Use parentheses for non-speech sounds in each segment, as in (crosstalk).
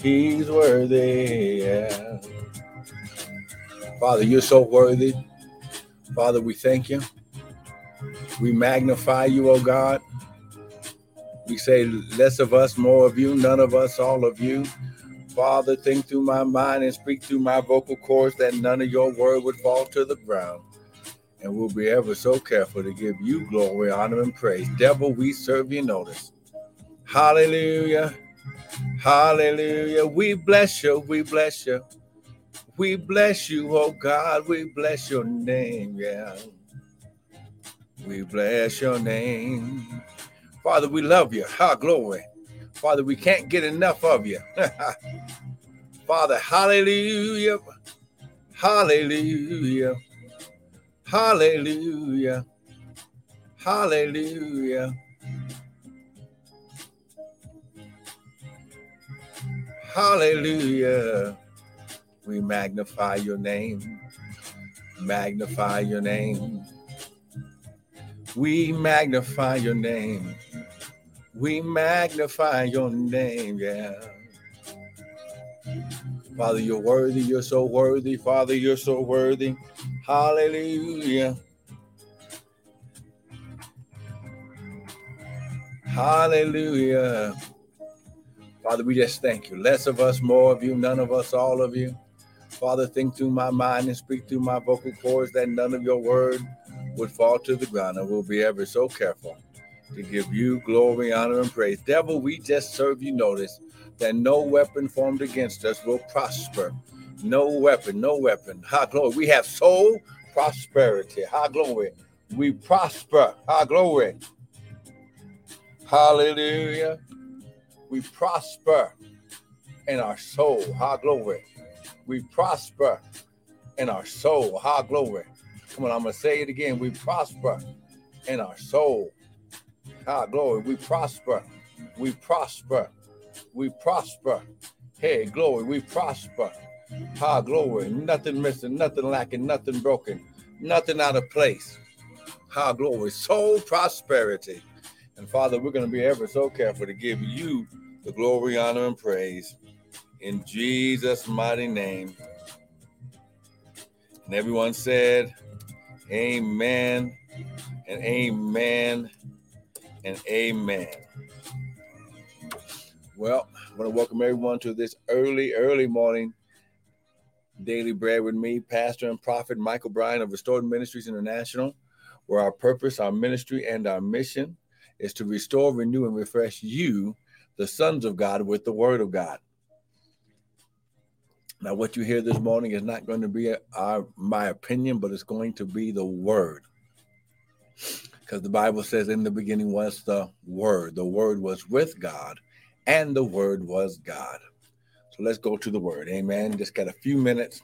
He's worthy. Yeah. Father, you're so worthy. Father, we thank you. We magnify you, oh God. We say less of us, more of you, none of us, all of you. Father, think through my mind and speak through my vocal cords that none of your word would fall to the ground. And we'll be ever so careful to give you glory, honor, and praise. Devil, we serve you notice. Hallelujah. Hallelujah. We bless you. We bless you. We bless you, oh God. We bless your name. Yeah. We bless your name. Father, we love you. Ha, glory. Father, we can't get enough of you. (laughs) Father, hallelujah. Hallelujah. Hallelujah. Hallelujah. Hallelujah. We magnify your name. Magnify your name. We magnify your name. We magnify your name, yeah. Father, you're worthy. You're so worthy. Father, you're so worthy. Hallelujah. Hallelujah. Father, we just thank you. Less of us, more of you, none of us, all of you. Father, think through my mind and speak through my vocal cords that none of your word would fall to the ground. And we'll be ever so careful to give you glory, honor, and praise. Devil, we just serve you notice that no weapon formed against us will prosper. No weapon, no weapon. High glory. We have soul prosperity. High glory. We prosper. High glory. Hallelujah. We prosper in our soul. High glory. We prosper in our soul. High glory. Come on, I'm going to say it again. We prosper in our soul. Ah, glory. We prosper. We prosper. We prosper. Hey, glory. We prosper. Ah, glory. Nothing missing, nothing lacking, nothing broken, nothing out of place. Ah, glory. Soul prosperity. And Father, we're going to be ever so careful to give you the glory, honor, and praise in Jesus' mighty name. And everyone said, Amen and amen and amen. Well, I want to welcome everyone to this early, early morning daily bread with me, Pastor and Prophet Michael Bryan of Restored Ministries International, where our purpose, our ministry, and our mission is to restore, renew, and refresh you, the sons of God, with the Word of God. Now, what you hear this morning is not going to be our, my opinion, but it's going to be the Word because the Bible says in the beginning was the Word. The Word was with God, and the Word was God. So let's go to the Word. Amen. Just got a few minutes.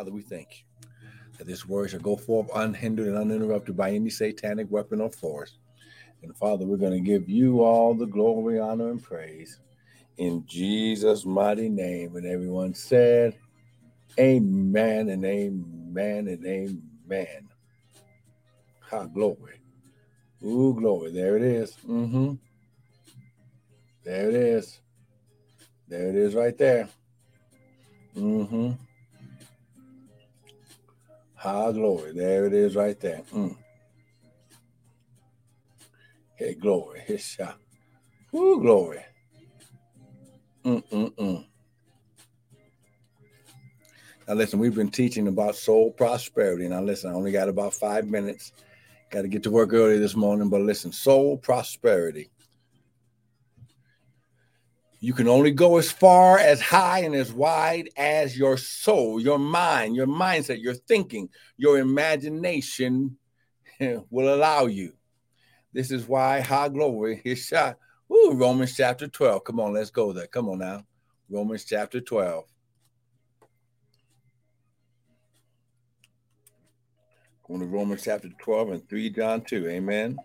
Father, we thank you that this word shall go forth unhindered and uninterrupted by any satanic weapon or force and Father, we're going to give you all the glory, honor, and praise in Jesus' mighty name. And everyone said, Amen and amen and amen. Ha, glory. Ooh, glory. There it is. Mm-hmm. There it is. There it is right there. Mm-hmm. Ha, glory. There it is right there. Mm. Hey, glory. His shot. Woo, glory. Mm-mm-mm. Now, listen, we've been teaching about soul prosperity. Now, listen, I only got about five minutes. Got to get to work early this morning, but listen, soul prosperity. You can only go as far, as high, and as wide as your soul, your mind, your mindset, your thinking, your imagination (laughs) will allow you. This is why high glory is shot. Ooh, Romans chapter 12. Come on, let's go there. Come on now. Romans chapter 12. Going to Romans chapter 12 and 3 John 2. Amen.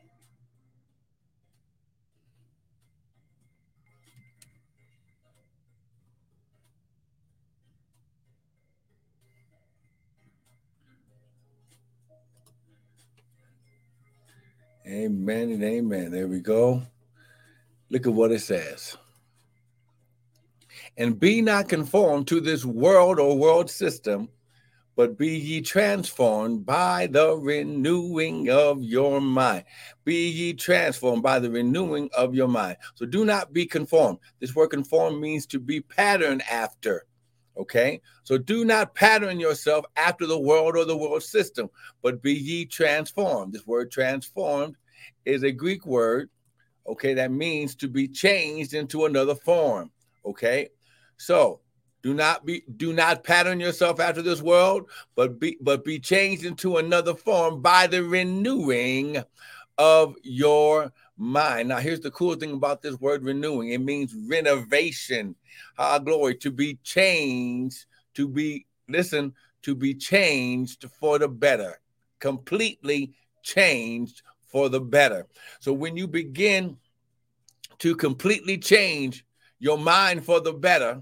Amen and amen. There we go. Look at what it says. And be not conformed to this world or world system, but be ye transformed by the renewing of your mind. Be ye transformed by the renewing of your mind. So do not be conformed. This word conform means to be patterned after. Okay, so do not pattern yourself after the world or the world system, but be ye transformed. This word transformed is a Greek word, okay, that means to be changed into another form. Okay, so do not be do not pattern yourself after this world, but be but be changed into another form by the renewing of your mind. Now, here's the cool thing about this word renewing. It means renovation. Our glory to be changed, to be listen, to be changed for the better, completely changed for the better. So when you begin to completely change your mind for the better,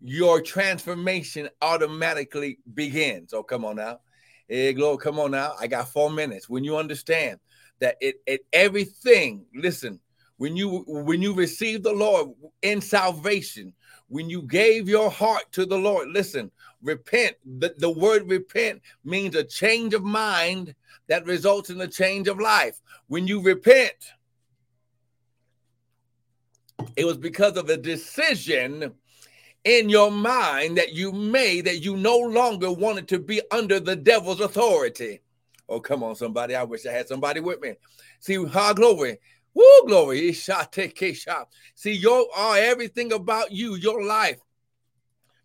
your transformation automatically begins. Oh, come on now. Hey, glory, come on now. I got four minutes. When you understand that it, it everything, listen, when you when you receive the Lord in salvation, when you gave your heart to the Lord, listen, repent. The, the word repent means a change of mind that results in a change of life. When you repent, it was because of a decision in your mind that you made that you no longer wanted to be under the devil's authority. Oh, come on, somebody. I wish I had somebody with me. See, how glory. Woo, glory. See, your uh, everything about you, your life,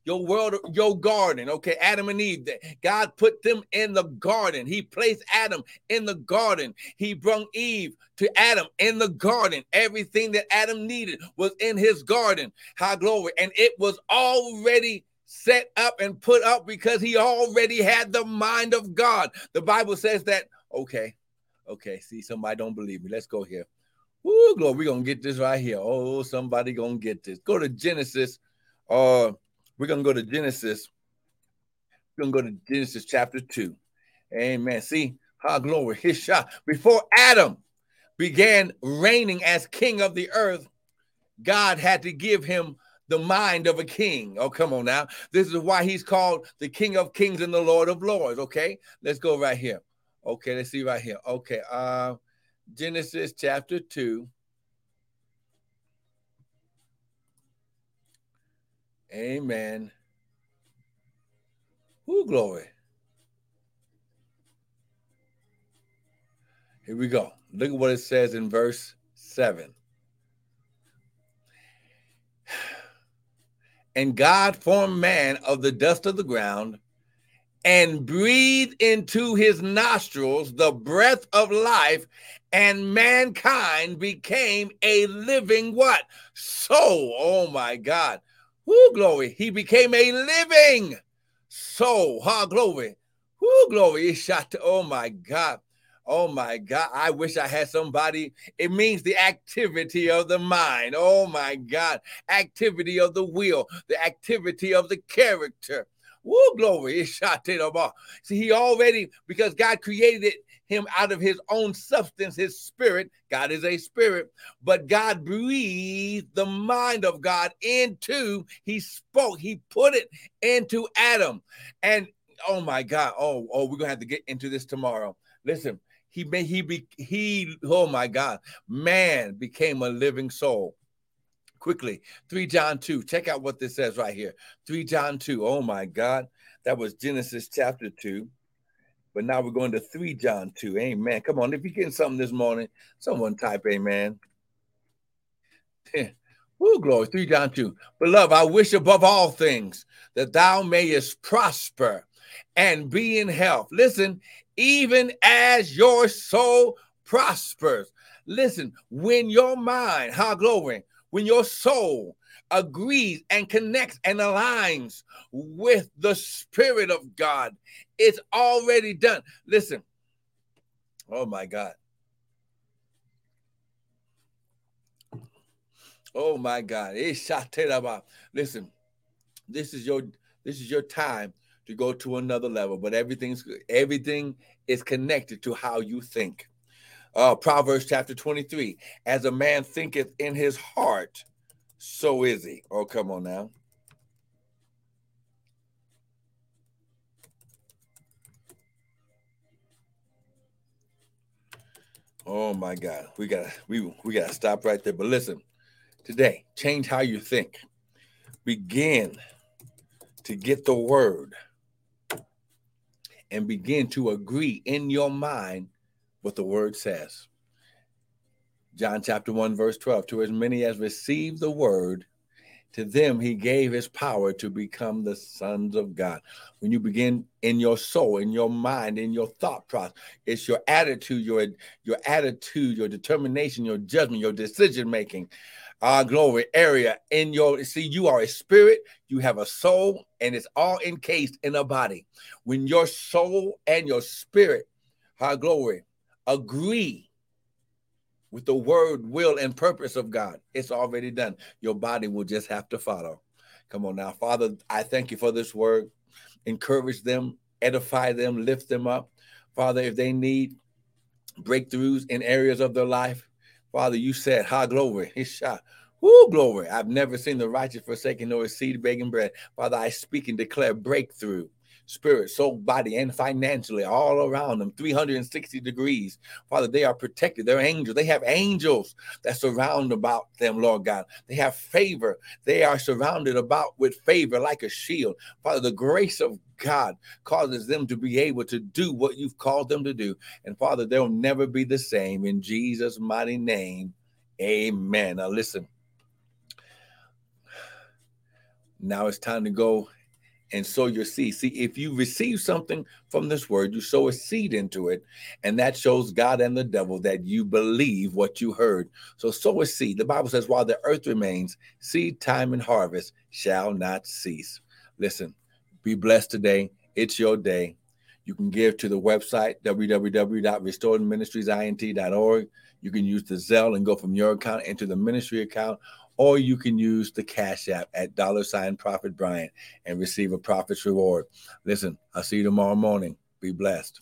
your world, your garden. Okay, Adam and Eve. God put them in the garden. He placed Adam in the garden. He brought Eve to Adam in the garden. Everything that Adam needed was in his garden. High glory. And it was already set up and put up because he already had the mind of God. The Bible says that, okay, okay, see, somebody don't believe me. Let's go here. Woo, glory, we're gonna get this right here. Oh, somebody gonna get this. Go to Genesis, uh, we're going to go to Genesis. We're going to go to Genesis chapter 2. Amen. See, how glory, his shot. Before Adam began reigning as king of the earth, God had to give him the mind of a king. Oh, come on now. This is why he's called the King of Kings and the Lord of Lords. Okay, let's go right here. Okay, let's see right here. Okay, uh, Genesis chapter 2. Amen. Who glory. Here we go. Look at what it says in verse 7. (sighs) And God formed man of the dust of the ground and breathed into his nostrils the breath of life, and mankind became a living what? Soul. Oh my God. Whoo, glory. He became a living soul. Ha, glory. Whoo, glory. Oh, my God. Oh, my God. I wish I had somebody. It means the activity of the mind. Oh, my God. Activity of the will, the activity of the character. Woo, glory. It oh See, he already, because God created it him out of his own substance, his spirit. God is a spirit, but God breathed the mind of God into, he spoke, he put it into Adam. And oh my God, oh, oh, we're gonna have to get into this tomorrow. Listen, he made he be he, oh my God, man became a living soul quickly 3 john 2 check out what this says right here 3 john 2 oh my god that was genesis chapter 2 but now we're going to 3 John 2. Amen. Come on. If you're getting something this morning, someone type amen. (laughs) Woo, glory. 3 John 2. Beloved, I wish above all things that thou mayest prosper and be in health. Listen, even as your soul prospers. Listen, when your mind, how glory, when your soul agrees and connects and aligns with the Spirit of God, it's already done. Listen. Oh my God. Oh my God. Listen, this is your this is your time to go to another level, but everything's everything is connected to how you think. Uh, Proverbs chapter 23. As a man thinketh in his heart, so is he. Oh, come on now. Oh my God. We gotta we we gotta stop right there. But listen, today, change how you think. Begin to get the word and begin to agree in your mind what the word says. John chapter 1, verse 12 To as many as received the word, to them he gave his power to become the sons of God. When you begin in your soul, in your mind, in your thought process, it's your attitude, your, your attitude, your determination, your judgment, your decision making uh, glory area in your see you are a spirit you have a soul and it's all encased in a body when your soul and your spirit our glory agree with the word will and purpose of god it's already done your body will just have to follow come on now father i thank you for this word encourage them edify them lift them up father if they need breakthroughs in areas of their life Father, you said, high glory. He shot. Woo, glory. I've never seen the righteous forsaken nor his seed begging bread. Father, I speak and declare breakthrough spirit, soul, body, and financially, all around them, 360 degrees. Father, they are protected. They're angels. They have angels that surround about them, Lord God. They have favor. They are surrounded about with favor like a shield. Father, the grace of God causes them to be able to do what you've called them to do. And Father, they'll never be the same. In Jesus' mighty name, amen. Now, listen. Now it's time to go and sow your seed. See, if you receive something from this word, you sow a seed into it, and that shows God and the devil that you believe what you heard. So sow a seed. The Bible says, while the earth remains, seed time and harvest shall not cease. Listen, be blessed today. It's your day. You can give to the website www.restoredministriesint.org. You can use the Zelle and go from your account into the ministry account, or you can use the Cash App at dollar sign Prophet Bryant and receive a prophet's reward. Listen, I'll see you tomorrow morning. Be blessed.